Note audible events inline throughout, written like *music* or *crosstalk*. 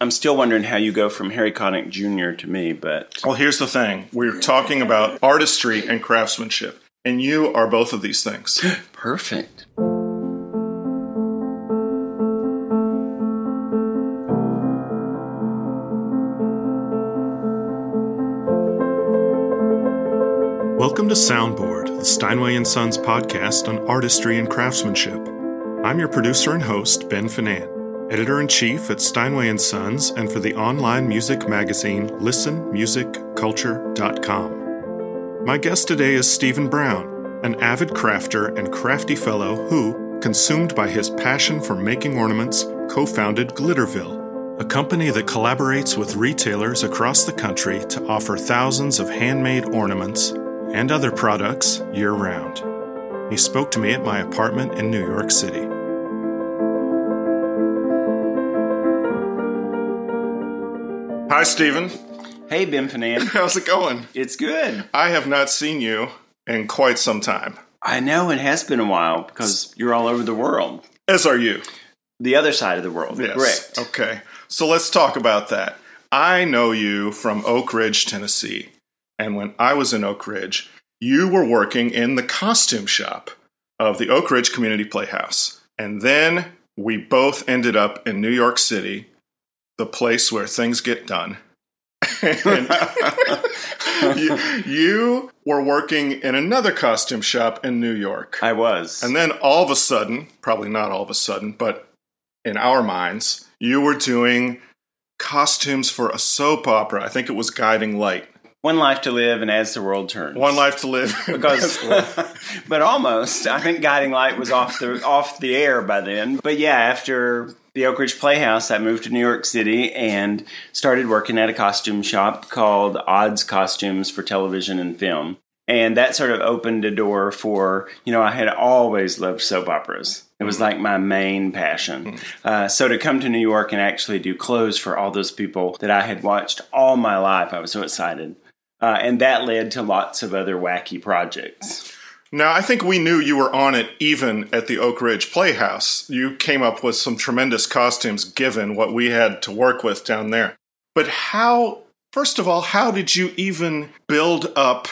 I'm still wondering how you go from Harry Connick Jr. to me, but Well, here's the thing we're talking about artistry and craftsmanship, and you are both of these things. *gasps* perfect. Welcome to Soundboard, the Steinway and Sons podcast on artistry and craftsmanship. I'm your producer and host, Ben Finane, editor in chief at Steinway and Sons and for the online music magazine listenmusicculture.com. My guest today is Stephen Brown, an avid crafter and crafty fellow who, consumed by his passion for making ornaments, co-founded Glitterville, a company that collaborates with retailers across the country to offer thousands of handmade ornaments and other products year round. He spoke to me at my apartment in New York City. Hi, Stephen. Hey, Ben Finane. *laughs* How's it going? It's good. I have not seen you in quite some time, I know it has been a while because you're all over the world. as are you. The other side of the world. Yes. Correct. Okay. So let's talk about that. I know you from Oak Ridge, Tennessee. And when I was in Oak Ridge, you were working in the costume shop of the Oak Ridge Community Playhouse. And then we both ended up in New York City, the place where things get done. *laughs* And *laughs* you, you were working in another costume shop in New York. I was. And then all of a sudden, probably not all of a sudden, but in our minds, you were doing costumes for a soap opera. I think it was Guiding Light. One life to live, and as the world turns. One Life to Live. *laughs* because *laughs* *laughs* but almost i think guiding light was off the off the air by then but yeah after the oak ridge playhouse i moved to new york city and started working at a costume shop called odds costumes for television and film and that sort of opened a door for you know i had always loved soap operas it was like my main passion. Uh, so to come to New York and actually do clothes for all those people that I had watched all my life, I was so excited. Uh, and that led to lots of other wacky projects. now, I think we knew you were on it even at the Oak Ridge Playhouse. You came up with some tremendous costumes given what we had to work with down there. But how, first of all, how did you even build up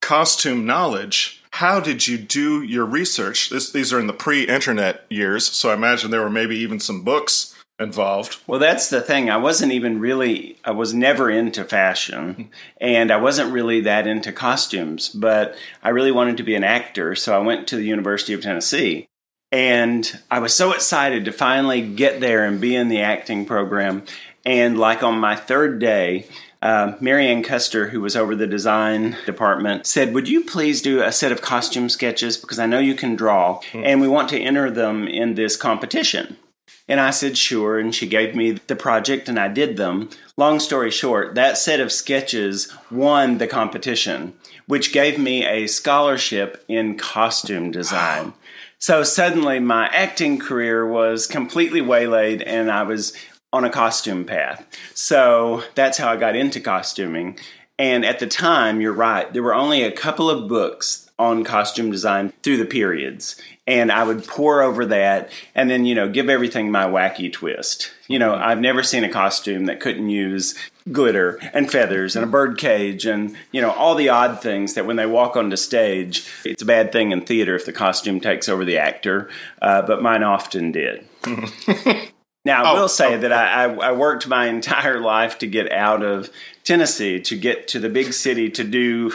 costume knowledge? How did you do your research? This, these are in the pre internet years, so I imagine there were maybe even some books involved. Well, that's the thing. I wasn't even really, I was never into fashion and I wasn't really that into costumes, but I really wanted to be an actor. So I went to the University of Tennessee and I was so excited to finally get there and be in the acting program. And like on my third day, uh, Marianne Custer, who was over the design department, said, Would you please do a set of costume sketches? Because I know you can draw, and we want to enter them in this competition. And I said, sure. And she gave me the project and I did them. Long story short, that set of sketches won the competition, which gave me a scholarship in costume design. So suddenly my acting career was completely waylaid and I was on a costume path. So that's how I got into costuming. And at the time, you're right, there were only a couple of books on costume design through the periods. And I would pour over that and then, you know, give everything my wacky twist. You know, I've never seen a costume that couldn't use glitter and feathers and a bird cage and, you know, all the odd things that when they walk onto stage, it's a bad thing in theater if the costume takes over the actor, uh, but mine often did. *laughs* Now, I Oh, will say oh, that I, I, I worked my entire life to get out of Tennessee, to get to the big city, to do,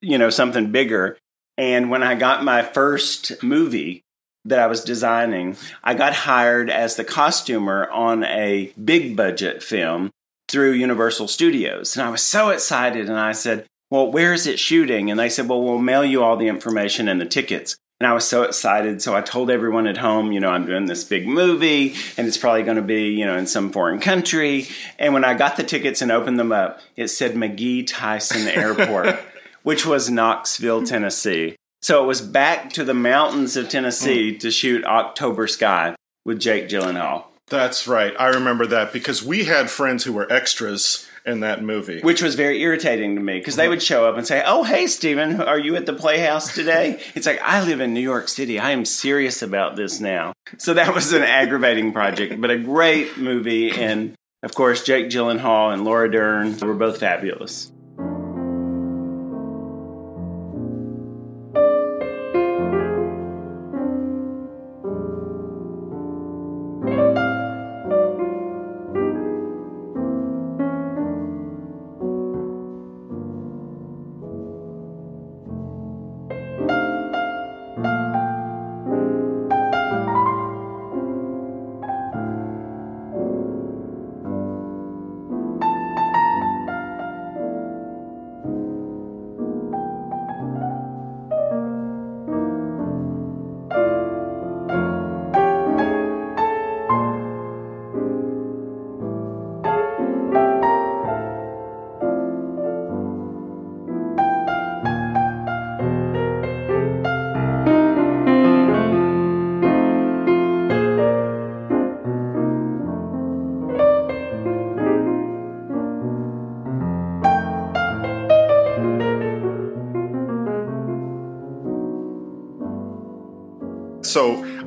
you know, something bigger. And when I got my first movie that I was designing, I got hired as the costumer on a big budget film through Universal Studios. And I was so excited. And I said, Well, where is it shooting? And they said, Well, we'll mail you all the information and the tickets. And I was so excited. So I told everyone at home, you know, I'm doing this big movie and it's probably going to be, you know, in some foreign country. And when I got the tickets and opened them up, it said McGee Tyson Airport, *laughs* which was Knoxville, Tennessee. So it was back to the mountains of Tennessee hmm. to shoot October Sky with Jake Gyllenhaal. That's right. I remember that because we had friends who were extras in that movie. which was very irritating to me because they mm-hmm. would show up and say, "Oh, hey, Stephen, are you at the Playhouse today?" *laughs* it's like I live in New York City. I am serious about this now. So that was an aggravating project, but a great movie, and Of course, Jake Gyllenhaal and Laura Dern were both fabulous.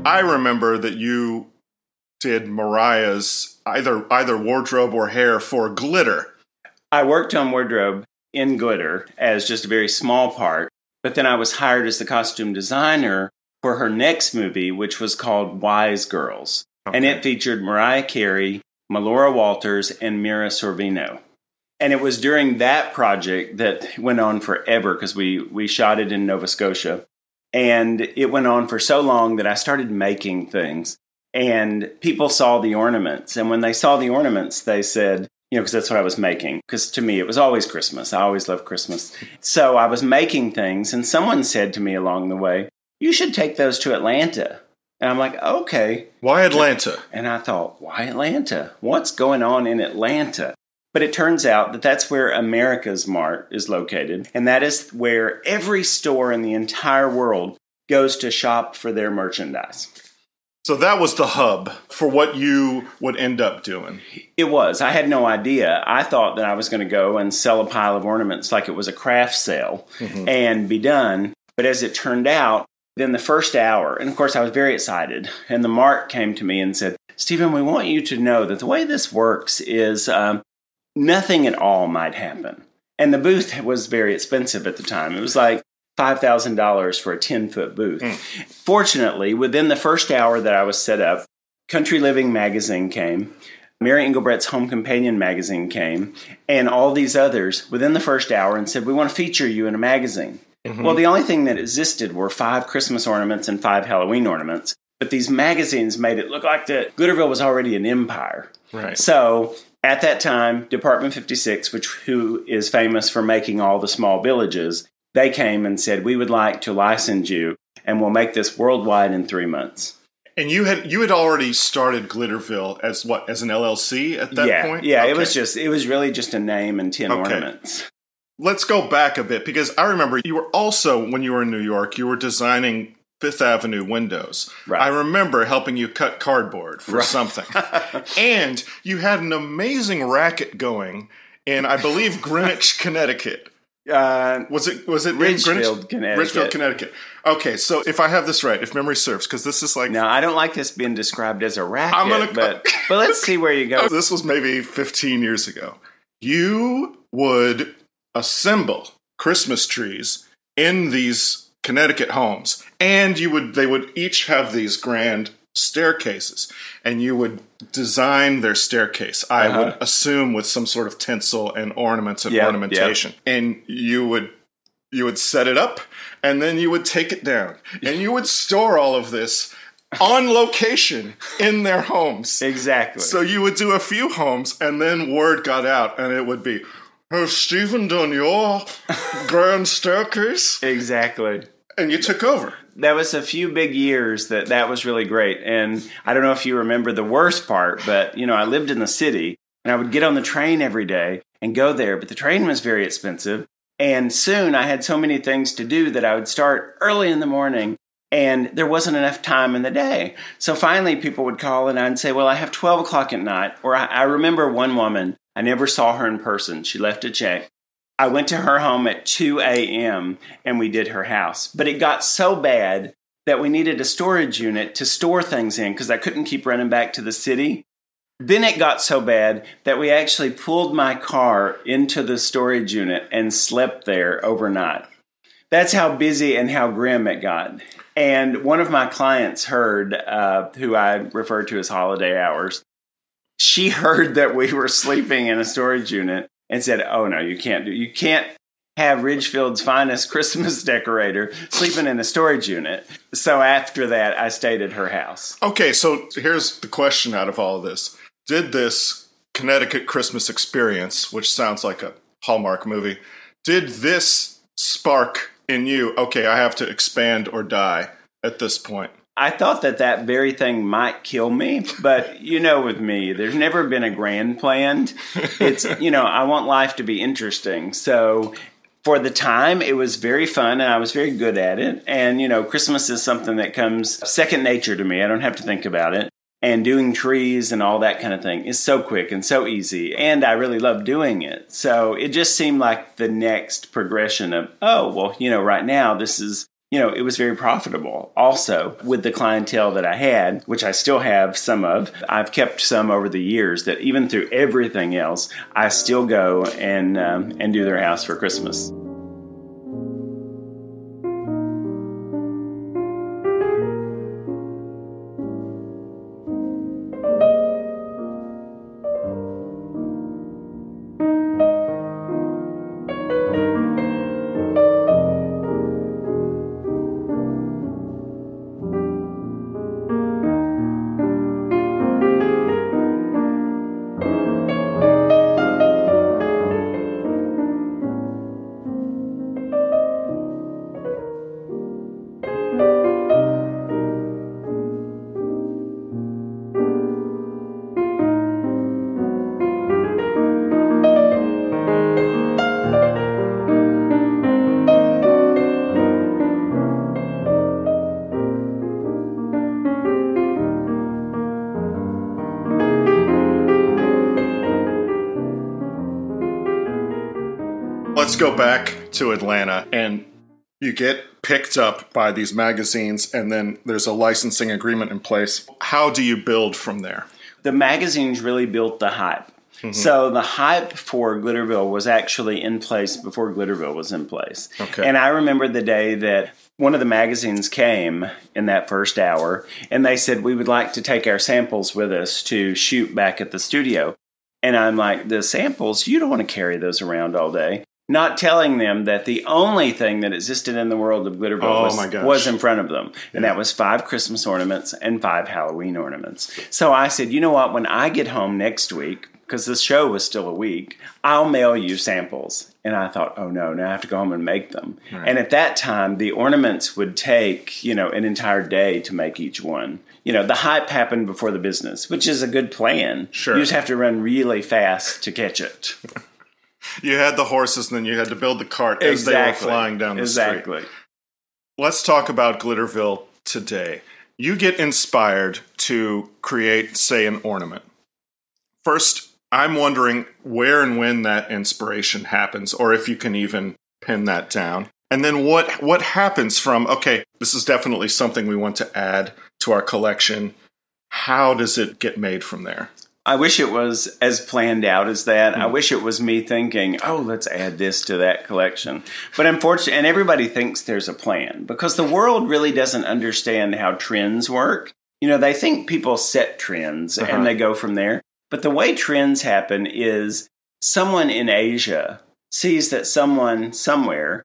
I remember that you did Mariah's either either wardrobe or hair for glitter. I worked on wardrobe in glitter as just a very small part, but then I was hired as the costume designer for her next movie, which was called Wise Girls. Okay. And it featured Mariah Carey, Melora Walters, and Mira Sorvino. And it was during that project that went on forever because we, we shot it in Nova Scotia. And it went on for so long that I started making things. And people saw the ornaments. And when they saw the ornaments, they said, you know, because that's what I was making. Because to me, it was always Christmas. I always loved Christmas. So I was making things. And someone said to me along the way, you should take those to Atlanta. And I'm like, okay. Why Atlanta? And I thought, why Atlanta? What's going on in Atlanta? But it turns out that that's where AmericasMart is located. And that is where every store in the entire world goes to shop for their merchandise. So that was the hub for what you would end up doing. It was. I had no idea. I thought that I was going to go and sell a pile of ornaments like it was a craft sale mm-hmm. and be done. But as it turned out, then the first hour, and of course I was very excited, and the Mart came to me and said, Stephen, we want you to know that the way this works is um, nothing at all might happen. And the booth was very expensive at the time. It was like $5,000 for a 10 foot booth. Mm. Fortunately, within the first hour that I was set up, Country Living magazine came, Mary Engelbreit's Home Companion magazine came, and all these others within the first hour and said, We want to feature you in a magazine. Mm-hmm. Well, the only thing that existed were five Christmas ornaments and five Halloween ornaments. But these magazines made it look like that Glitterville was already an empire. Right. So at that time, Department 56, which who is famous for making all the small villages, they came and said, "We would like to license you, and we'll make this worldwide in three months." And you had you had already started Glitterville as what as an LLC at that yeah, point. Yeah, okay. it was just it was really just a name and ten okay. ornaments. Let's go back a bit because I remember you were also when you were in New York, you were designing Fifth Avenue windows. Right. I remember helping you cut cardboard for right. something. *laughs* and you had an amazing racket going in, I believe, Greenwich, *laughs* Connecticut. Uh, was it was it Ridgefield, Connecticut? Ridgefield, Connecticut. Okay, so if I have this right, if memory serves, because this is like no, I don't like this being described as a racket. I'm gonna, but but let's see where you go. *laughs* This was maybe 15 years ago. You would assemble Christmas trees in these Connecticut homes, and you would they would each have these grand staircases, and you would design their staircase. I uh-huh. would assume with some sort of tinsel and ornaments and yep, ornamentation, yep. and you would you would set it up, and then you would take it down, *laughs* and you would store all of this on location in their homes. Exactly. So you would do a few homes, and then word got out, and it would be, "Has Stephen done your *laughs* grand staircase?" Exactly and you took over. That was a few big years that that was really great. And I don't know if you remember the worst part, but you know, I lived in the city and I would get on the train every day and go there, but the train was very expensive. And soon I had so many things to do that I would start early in the morning and there wasn't enough time in the day. So finally, people would call and I'd say, Well, I have 12 o'clock at night. Or I, I remember one woman, I never saw her in person. She left a check I went to her home at 2 a.m. and we did her house. But it got so bad that we needed a storage unit to store things in because I couldn't keep running back to the city. Then it got so bad that we actually pulled my car into the storage unit and slept there overnight. That's how busy and how grim it got. And one of my clients heard, uh, who I refer to as holiday hours, she *laughs* heard that we were sleeping in a storage unit and said, "Oh no, you can't do. You can't have Ridgefield's finest *laughs* Christmas decorator sleeping in a storage unit." So after that, I stayed at her house. Okay, so here's the question out of all of this: Did this Connecticut Christmas experience, which sounds like a Hallmark movie, did this spark in you? Okay, I have to expand or die at this point. I thought that that very thing might kill me, but you know, with me, there's never been a grand planned. It's, you know, I want life to be interesting. So for the time, it was very fun and I was very good at it. And, you know, Christmas is something that comes second nature to me. I don't have to think about it. And doing trees and all that kind of thing is so quick and so easy. And I really love doing it. So it just seemed like the next progression of, oh, well, you know, right now this is you know, it was very profitable. Also, with the clientele that I had, which I still have some of, I've kept some over the years that even through everything else, I still go and um, and do their house for Christmas. Let's go back to Atlanta and you get picked up by these magazines and then there's a licensing agreement in place. How do you build from there? The magazines really built the hype. Mm-hmm. So the hype for Glitterville was actually in place before Glitterville was in place. Okay. And I remember the day that one of the magazines came in that first hour and they said we would like to take our samples with us to shoot back at the studio. And I'm like, the samples, you don't want to carry those around all day not telling them that the only thing that existed in the world of Glitterville oh, was, was, in front of them. Yeah. And that was five Christmas ornaments and five Halloween ornaments. So I said, you know what? When I get home next week, because the show was still a week, I'll mail you samples. And I thought, oh no, now I have to go home and make them. Right. And at that time, the ornaments would take, you know, an entire day to make each one. You know, the hype happened before the business, which is a good plan. Sure. You just have to run really fast to catch it. *laughs* *laughs* you had the horses and then you had to build the cart exactly. as they were flying down the exactly. street. Let's talk about Glitterville today. You get inspired to create, say, an ornament. First, I'm wondering where and when that inspiration happens, or if you can even pin that down. And then what what happens from okay, this is definitely something we want to add to our collection. How does it get made from there? I wish it was as planned out as that. Mm. I hmm. wish it was me thinking, oh, let's add this to that collection. But unfortunately, and everybody thinks there's a plan because the world really doesn't understand how trends work. You know, they think people set trends uh-huh. and they go from there. But the way trends happen is someone in Asia sees that someone somewhere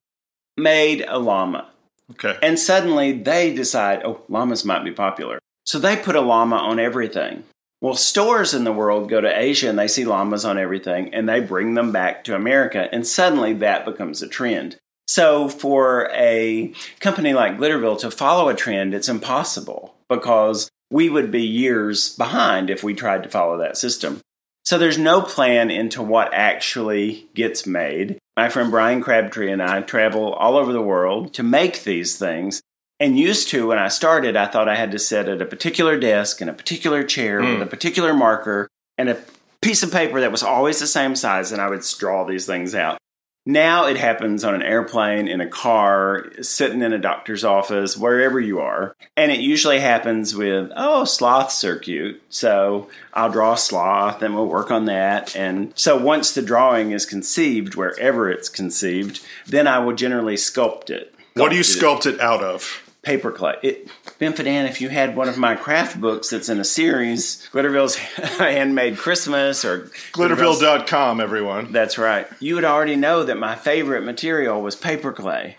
made a llama. Okay. And suddenly they decide, oh, llamas might be popular. So they put a llama on everything. Well, stores in the world go to Asia and they see llamas on everything and they bring them back to America, and suddenly that becomes a trend. So, for a company like Glitterville to follow a trend, it's impossible because we would be years behind if we tried to follow that system. So, there's no plan into what actually gets made. My friend Brian Crabtree and I travel all over the world to make these things. And used to, when I started, I thought I had to sit at a particular desk and a particular chair mm. with a particular marker and a piece of paper that was always the same size, and I would draw these things out. Now it happens on an airplane, in a car, sitting in a doctor's office, wherever you are. And it usually happens with, oh, sloths are cute. So I'll draw a sloth and we'll work on that. And so once the drawing is conceived, wherever it's conceived, then I will generally sculpt it. What do you sculpt it out of? Paper clay. It, Dan, if you had one of my craft books that's in a series, Glitterville's *laughs* Handmade Christmas or Glitterville.com, everyone. That's right. You would already know that my favorite material was paper clay.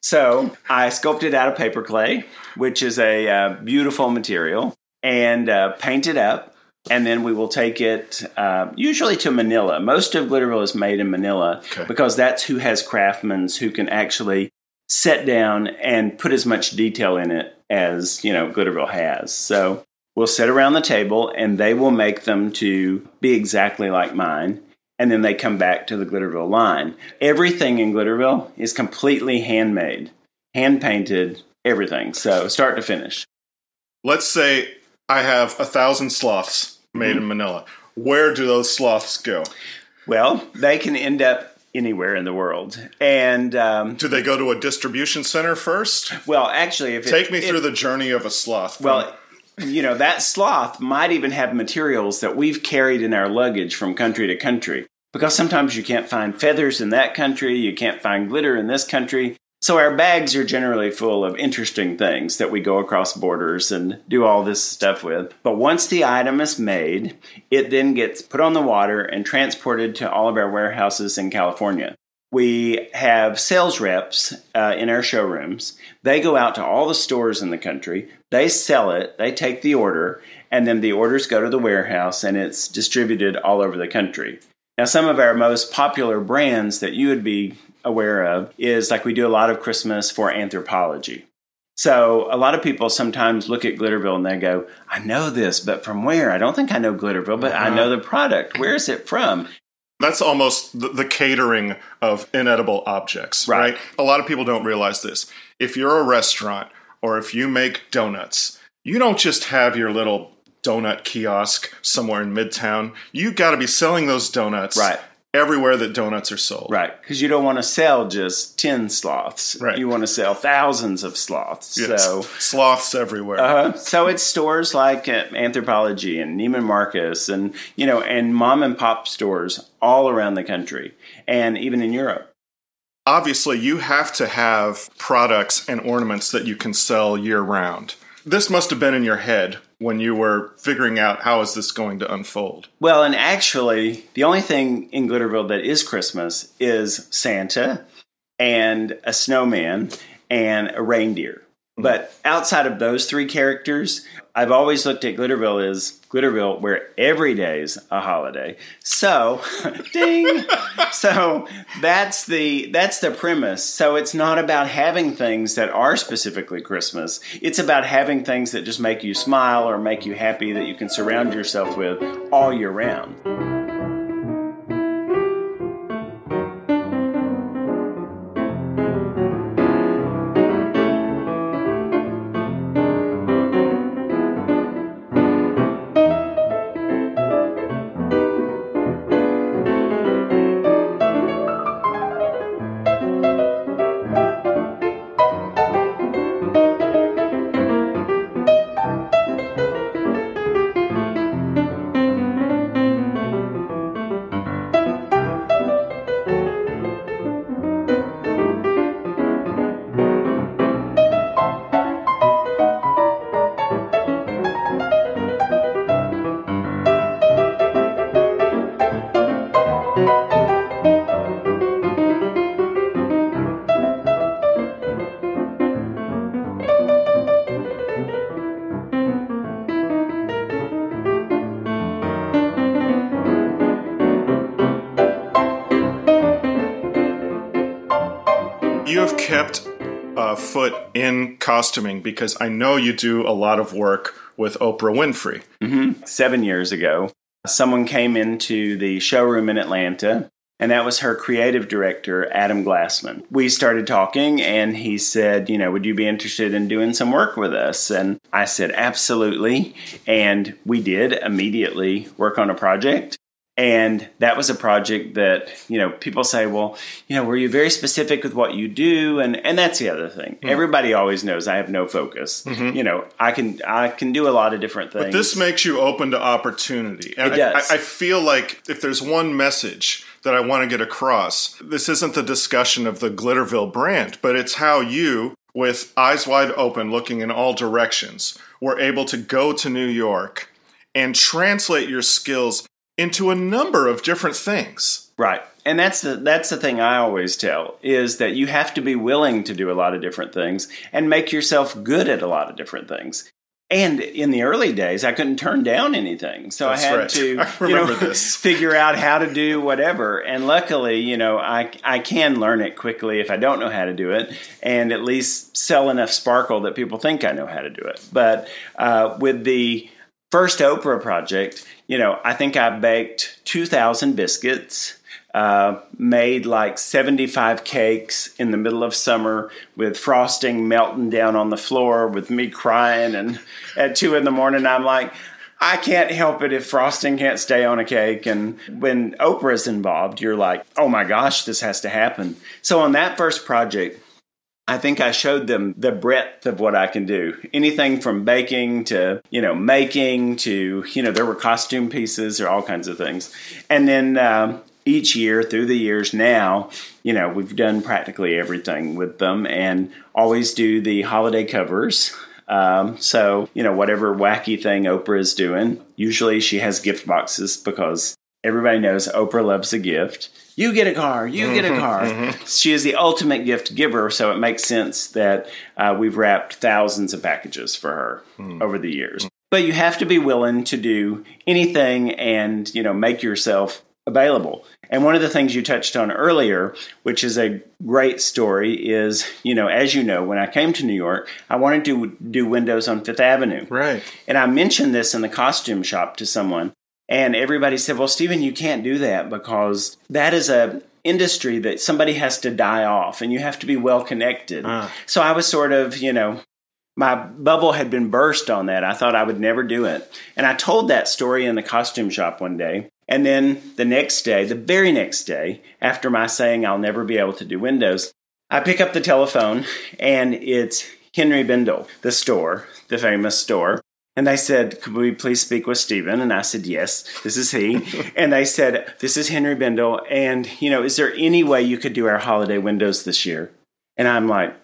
So I sculpted out of paper clay, which is a uh, beautiful material, and uh, paint it up. And then we will take it uh, usually to Manila. Most of Glitterville is made in Manila okay. because that's who has craftsmen who can actually set down and put as much detail in it as you know Glitterville has. So we'll sit around the table and they will make them to be exactly like mine. And then they come back to the Glitterville line. Everything in Glitterville is completely handmade, hand painted, everything. So start to finish. Let's say I have a thousand sloths made mm-hmm. in Manila. Where do those sloths go? Well, they can end up anywhere in the world. And um, do they go to a distribution center first? Well, actually, if take it, me through the journey of a sloth. Well. You know, that sloth might even have materials that we've carried in our luggage from country to country. Because sometimes you can't find feathers in that country, you can't find glitter in this country. So our bags are generally full of interesting things that we go across borders and do all this stuff with. But once the item is made, it then gets put on the water and transported to all of our warehouses in California. We have sales reps uh, in our showrooms. They go out to all the stores in the country. They sell it, they take the order, and then the orders go to the warehouse and it's distributed all over the country. Now, some of our most popular brands that you would be aware of is like we do a lot of Christmas for Anthropologie. So a lot of people sometimes look at Glitterville and they go, I know this, but from where? I don't think I know Glitterville, but uh-huh. I know the product. Where is it from? That's almost the, the catering of inedible objects, right. right? A lot of people don't realize this. If you're a restaurant or if you make donuts, you don't just have your little donut kiosk somewhere in Midtown. You got to be selling those donuts right everywhere that donuts are sold. Right, because you don't want to sell just 10 sloths. Right. You want to sell thousands of sloths. Yes. So *laughs* sloths everywhere. Uh, so it's stores like Anthropologie and Neiman Marcus and, you know, and mom and pop stores all around the country and even in Europe. Obviously, you have to have products and ornaments that you can sell year round. This must have been in your head when you were figuring out how is this going to unfold? Well, and actually, the only thing in Glitterville that is Christmas is Santa and a snowman and a reindeer. Mm-hmm. But outside of those three characters, I've always looked at Glitterville as Glitterville, where every day is a holiday. So, *laughs* ding. so that's the that's the premise. So it's not about having things that are specifically Christmas. It's about having things that just make you smile or make you happy that you can surround yourself with all year round. Costuming because I know you do a lot of work with Oprah Winfrey. Mm-hmm. Seven years ago, someone came into the showroom in Atlanta, and that was her creative director, Adam Glassman. We started talking, and he said, You know, would you be interested in doing some work with us? And I said, Absolutely. And we did immediately work on a project. And that was a project that, you know, people say, well, you know, were you very specific with what you do? And and that's the other thing. Mm. Everybody always knows I have no focus. Mm-hmm. You know, I can I can do a lot of different things. But this makes you open to opportunity. And it does. I, I feel like if there's one message that I want to get across, this isn't the discussion of the Glitterville brand, but it's how you, with eyes wide open, looking in all directions, were able to go to New York and translate your skills into a number of different things. Right. And that's the that's the thing I always tell is that you have to be willing to do a lot of different things and make yourself good at a lot of different things. And in the early days, I couldn't turn down anything, so That's I had right. to, *laughs* I you know, *laughs* this. figure out how to do whatever. And luckily, you know, I I can learn it quickly if I don't know how to do it, and at least sell enough sparkle that people think I know how to do it. But uh, with the first Oprah project, you know, I think I baked 2,000 biscuits, uh, made like 75 cakes in the middle of summer with frosting melting down on the floor with me crying. And at two in the morning, I'm like, I can't help it if frosting can't stay on a cake. And when Oprah's involved, you're like, oh my gosh, this has to happen. So on that first project, I think I showed them the breadth of what I can do. Anything from baking to, you know, making to, you know, there were costume pieces or all kinds of things. And then um, each year through the years now, you know, we've done practically everything with them and always do the holiday covers. Um, so, you know, whatever wacky thing Oprah is doing, usually she has gift boxes because everybody knows Oprah loves a gift you get a car, you get a mm-hmm, car. Mm-hmm. She is the ultimate gift giver, so it makes sense that uh, we've wrapped thousands of packages for her mm. over the years. But you have to be willing to do anything and you know make yourself available. And one of the things you touched on earlier, which is a great story, is you know, as you know, when I came to New York, I wanted to do windows on Fifth Avenue. Right. And I mentioned this in the costume shop to someone, and everybody said, well, Stephen, you can't do that because that is a industry that somebody has to die off and you have to be well connected. Uh. So I was sort of, you know, my bubble had been burst on that. I thought I would never do it. And I told that story in the costume shop one day. And then the next day, the very next day, after my saying I'll never be able to do windows, I pick up the telephone and it's Henri Bendel, the store, the famous store. And they said, Could we please speak with Stephen? And I said, Yes, this is he. *laughs* and they said, This is Henri Bendel. And, you know, is there any way you could do our holiday windows this year? And I'm like,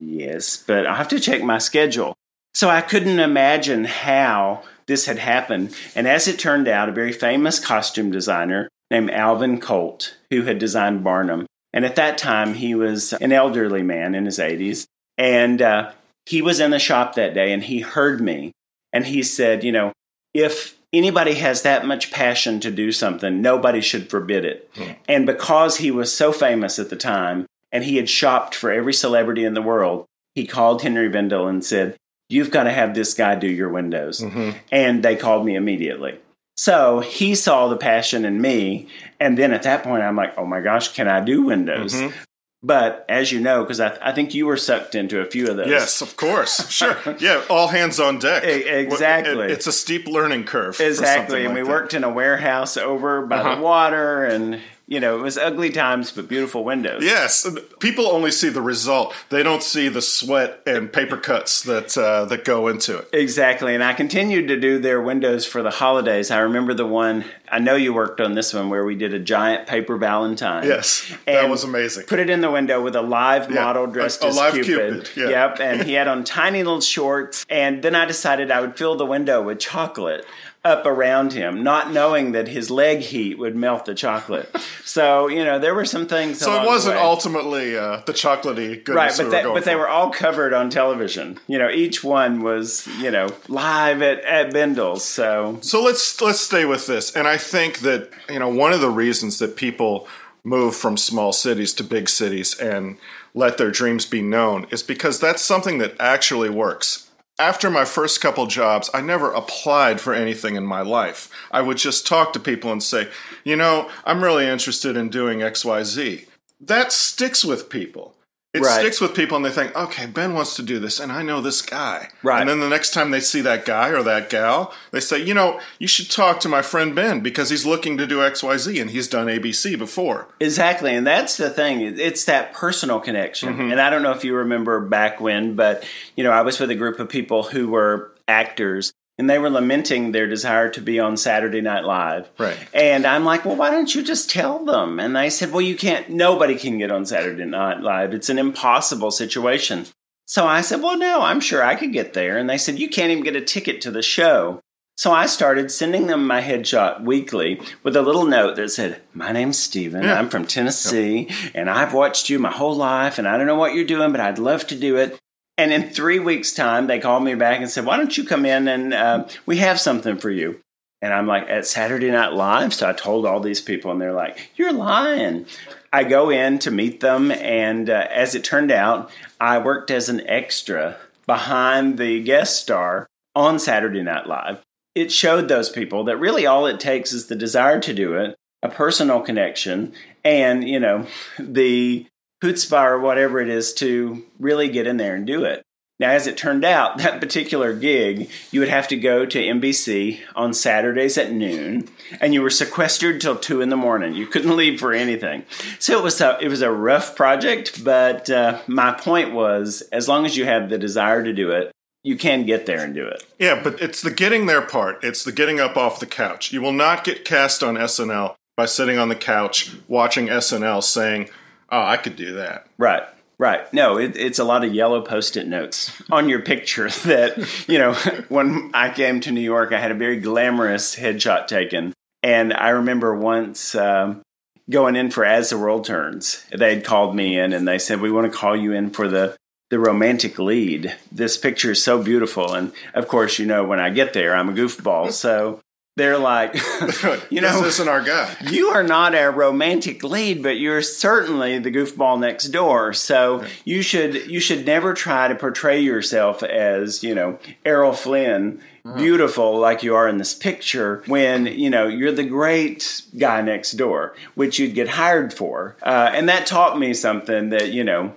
Yes, but i have to check my schedule. So I couldn't imagine how this had happened. And as it turned out, a very famous costume designer named Alvin Colt, who had designed Barnum. And at that time, he was an elderly man in his 80s. And uh, he was in the shop that day and he heard me and he said, you know, if anybody has that much passion to do something, nobody should forbid it. Hmm. And because he was so famous at the time and he had shopped for every celebrity in the world, he called Henri Bendel and said, You've got to have this guy do your windows. Mm-hmm. And they called me immediately. So he saw the passion in me. And then at that point, I'm like, oh my gosh, can I do windows? Mm-hmm. But as you know, because I, th- I, think you were sucked into a few of those. Yes, of course. *laughs* Sure. yeah, all hands on deck. exactly. It, it's a steep learning curve. Exactly. And like we that. worked in a warehouse over by uh-huh. the water and you know, it was ugly times, but beautiful windows. Yes, people only see the result; they don't see the sweat and paper cuts that uh, that go into it. Exactly, and I continued to do their windows for the holidays. I remember the one I know you worked on this one where we did a giant paper Valentine. Yes, that was amazing. Put it in the window with a live yeah, model dressed a, a as live Cupid. Cupid yeah. Yep, and he had on tiny little shorts. And then I decided I would fill the window with chocolate up around him, not knowing that his leg heat would melt the chocolate. so you know there were some things. So it wasn't ultimately uh, the chocolatey goodness. Right, but they, but they were all covered on television. You know, each one was you know live at at Bendel's. So so let's let's stay with this, and I think that you know one of the reasons that people move from small cities to big cities and let their dreams be known is because that's something that actually works after my first couple jobs, I never applied for anything in my life. I would just talk to people and say, you know, I'm really interested in doing XYZ. That sticks with people. It Right. sticks with people and they think, okay, Ben wants to do this and I know this guy. Right. And then the next time they see that guy or that gal, they say, you know, you should talk to my friend Ben because he's looking to do XYZ and he's done ABC before. Exactly, and that's the thing. It's that personal connection. Mm-hmm. And I don't know if you remember back when, but you know, I was with a group of people who were actors and they were lamenting their desire to be on Saturday Night Live. Right. And I'm like, "Well, why don't you just tell them?" And they said, "Well, you can't nobody can get on Saturday Night Live. It's an impossible situation." So I said, "Well, no, I'm sure I could get there." And they said, "You can't even get a ticket to the show." So I started sending them my headshot weekly with a little note that said, My name's Stephen. Yeah. I'm from Tennessee, and I've watched you my whole life, and I don't know what you're doing, but I'd love to do it. And in three weeks' time, they called me back and said, Why don't you come in and uh, we have something for you? And I'm like, At Saturday Night Live? So I told all these people, and they're like, You're lying. I go in to meet them, and uh, as it turned out, I worked as an extra behind the guest star on Saturday Night Live. It showed those people that really all it takes is the desire to do it, a personal connection, and, you know, the chutzpah or whatever it is to really get in there and do it. Now, as it turned out, *laughs* that particular gig, you would have to go to NBC on Saturdays at noon, and you were sequestered till two in the morning. You couldn't *laughs* leave for anything. So it was a it was a rough project, but uh, my point was, as long as you have the desire to do it, you can get there and do it. Yeah, but it's the getting there part. It's the getting up off the couch. You will not get cast on SNL by sitting on the couch watching SNL saying, oh, I could do that. Right. Right. No, it, it's a lot of yellow post-it notes *laughs* on your picture *laughs* that, you know, when I came to New York, I had a very glamorous headshot taken. And I remember once um, going in for As the World Turns, they had called me in and they said, we want to call you in for the, the romantic lead. This picture is so beautiful. And of course, you know, when I get there, I'm a goofball. So they're like, *laughs* *laughs* you know, this isn't our guy. *laughs* you are not a romantic lead, but you're certainly the goofball next door. So you should you should never try to portray yourself as you know Errol Flynn, beautiful like you are in this picture. When you know you're the great guy next door, which you'd get hired for, uh, and that taught me something that you know.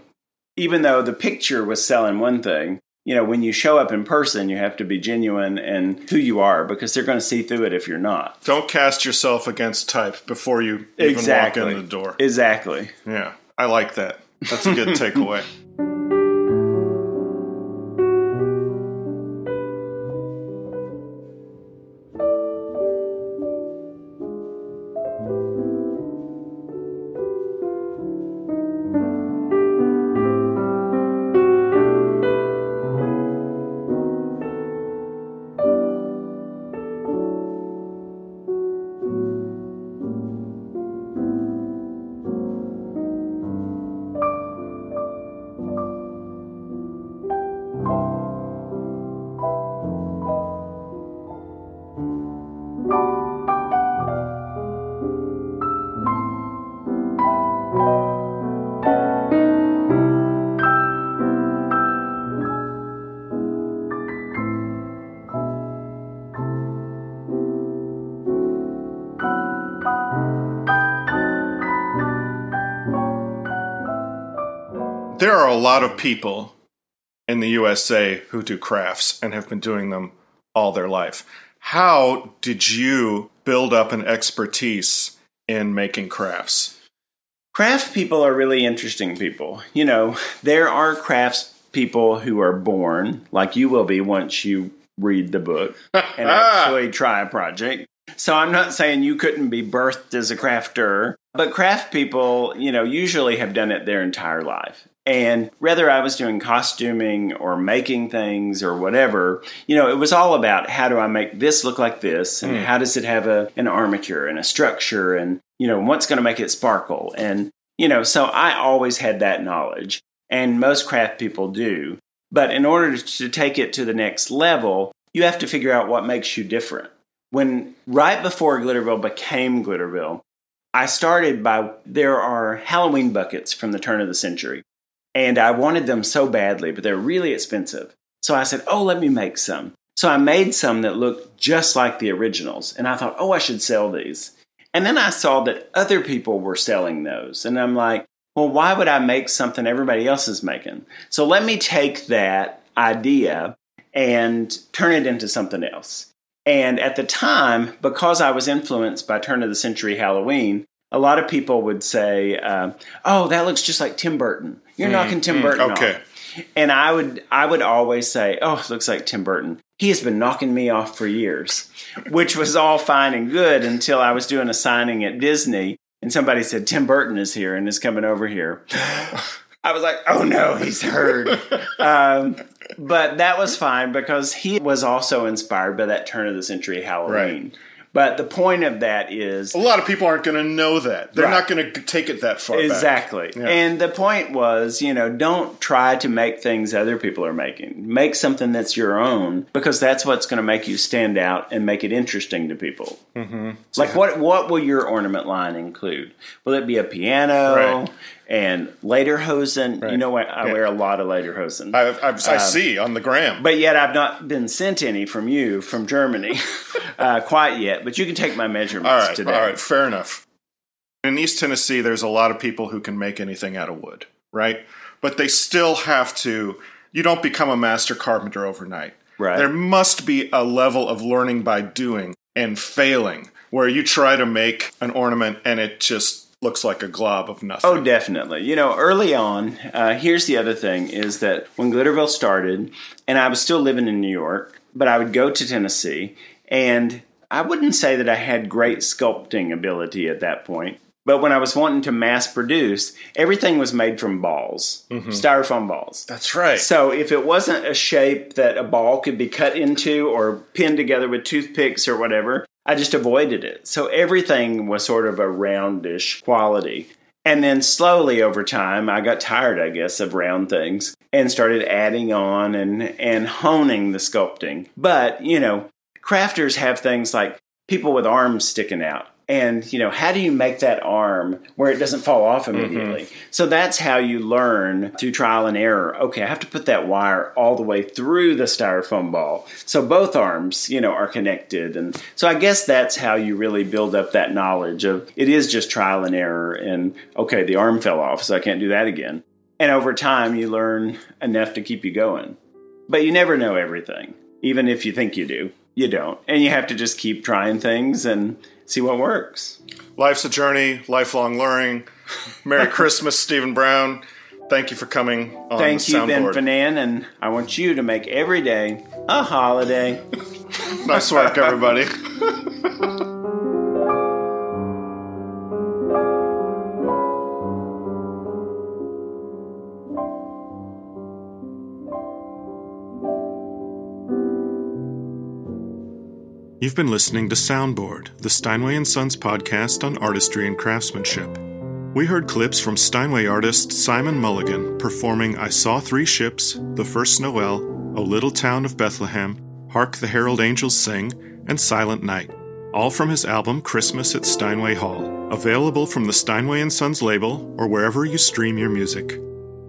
Even though the picture was selling one thing, you know, when you show up in person, you have to be genuine and who you are because they're going to see through it if you're not. Don't cast yourself against type before you even Exactly. walk in the door. Exactly. Yeah, I like that. That's a good *laughs* takeaway. There are a lot of people in the USA who do crafts and have been doing them all their life. How did you build up an expertise in making crafts? Craft people are really interesting people. You know, there are crafts people who are born, like you will be once you read the book *laughs* and actually try a project. So I'm not saying you couldn't be birthed as a crafter, but craft people, you know, usually have done it their entire life. And whether I was doing costuming or making things or whatever, you know, it was all about how do I make this look like this and hmm. how does it have a, an armature and a structure and, you know, what's going to make it sparkle. And, you know, so I always had that knowledge and most craft people do. But in order to take it to the next level, you have to figure out what makes you different. When right before Glitterville became Glitterville, I started by there are Halloween buckets from the turn of the century. And I wanted them so badly, but they're really expensive. So I said, Oh, let me make some. So I made some that looked just like the originals. And I thought, Oh, I should sell these. And then I saw that other people were selling those. And I'm like, well, why would I make something everybody else is making? So let me take that idea and turn it into something else. And at the time, because I was influenced by turn of the century Halloween, a lot of people would say, uh, "Oh, that looks just like Tim Burton. You're mm, knocking Tim mm, Burton okay. off." And I would, I would always say, "Oh, it looks like Tim Burton. He has been knocking me off for years," which was all fine and good until I was doing a signing at Disney and somebody said Tim Burton is here and is coming over here. I was like, oh no, he's heard. um, but that was fine because he was also inspired by that turn of the century Halloween. Right. But the point of that is a lot of people aren't going to know that. They're right. not going to take it that far. Exactly. Yeah. And the point was, you know, don't try to make things other people are making. Make something that's your own because that's what's going to make you stand out and make it interesting to people. Mm-hmm. Like yeah. what what will your ornament line include? Will it be a piano? Right and lederhosen. Right. You know, I, I yeah. wear a lot of lederhosen. I, I, I um, see on the gram, but yet I've not been sent any from you from Germany *laughs* uh, quite yet. But you can take my measurements all right, today. All right, fair enough. In East Tennessee, there's a lot of people who can make anything out of wood, right? But they still have to. You don't become a master carpenter overnight. Right. There must be a level of learning by doing and failing where you try to make an ornament and it just looks like a glob of nothing. Oh, definitely. You know, early on, uh, here's the other thing is that when Glitterville started, and I was still living in New York, but I would go to Tennessee, and I wouldn't say that I had great sculpting ability at that point. But when I was wanting to mass produce, everything was made from balls, mm-hmm. styrofoam balls. That's right. So if it wasn't a shape that a ball could be cut into or pinned together with toothpicks or whatever, I just avoided it. So everything was sort of a roundish quality. And then slowly over time, I got tired, I guess, of round things and started adding on and, and honing the sculpting. But, you know, crafters have things like people with arms sticking out and you know how do you make that arm where it doesn't fall off mm-hmm. immediately? Mm-hmm. so that's how you learn through trial and error. Okay i have to put that wire all the way through the styrofoam ball. So both arms you know are connected. And so i guess that's how you really build up that knowledge of it is just trial and error and okay the arm fell off so i can't do that again. And over time you learn enough to keep you going. But you never know everything even if you think you do. You don't. And you have to just keep trying things and see what works. Life's a journey, lifelong learning. Merry *laughs* Christmas, Stephen Brown. Thank you for coming on Thank the you, soundboard. Ben Finane, and I want you to make every day a holiday. *laughs* nice work, everybody. *laughs* You've been listening to Soundboard, the Steinway & Sons podcast on artistry and craftsmanship. We heard clips from Steinway artist Simon Mulligan performing I Saw Three Ships, The First Noel, O Little Town of Bethlehem, Hark the Herald Angels Sing, and Silent Night, all from his album Christmas at Steinway Hall, available from the Steinway & Sons label or wherever you stream your music.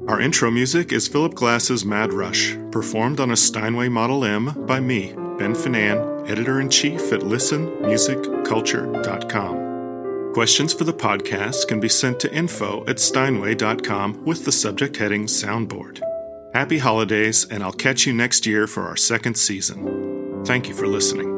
Our intro music is Philip Glass's Mad Rush, performed on a Steinway Model M by me, Ben Finane, editor in chief at listenmusicculture.com. Questions for the podcast can be sent to info at steinway.com with the subject heading Soundboard. Happy holidays, and I'll catch you next year for our second season. Thank you for listening.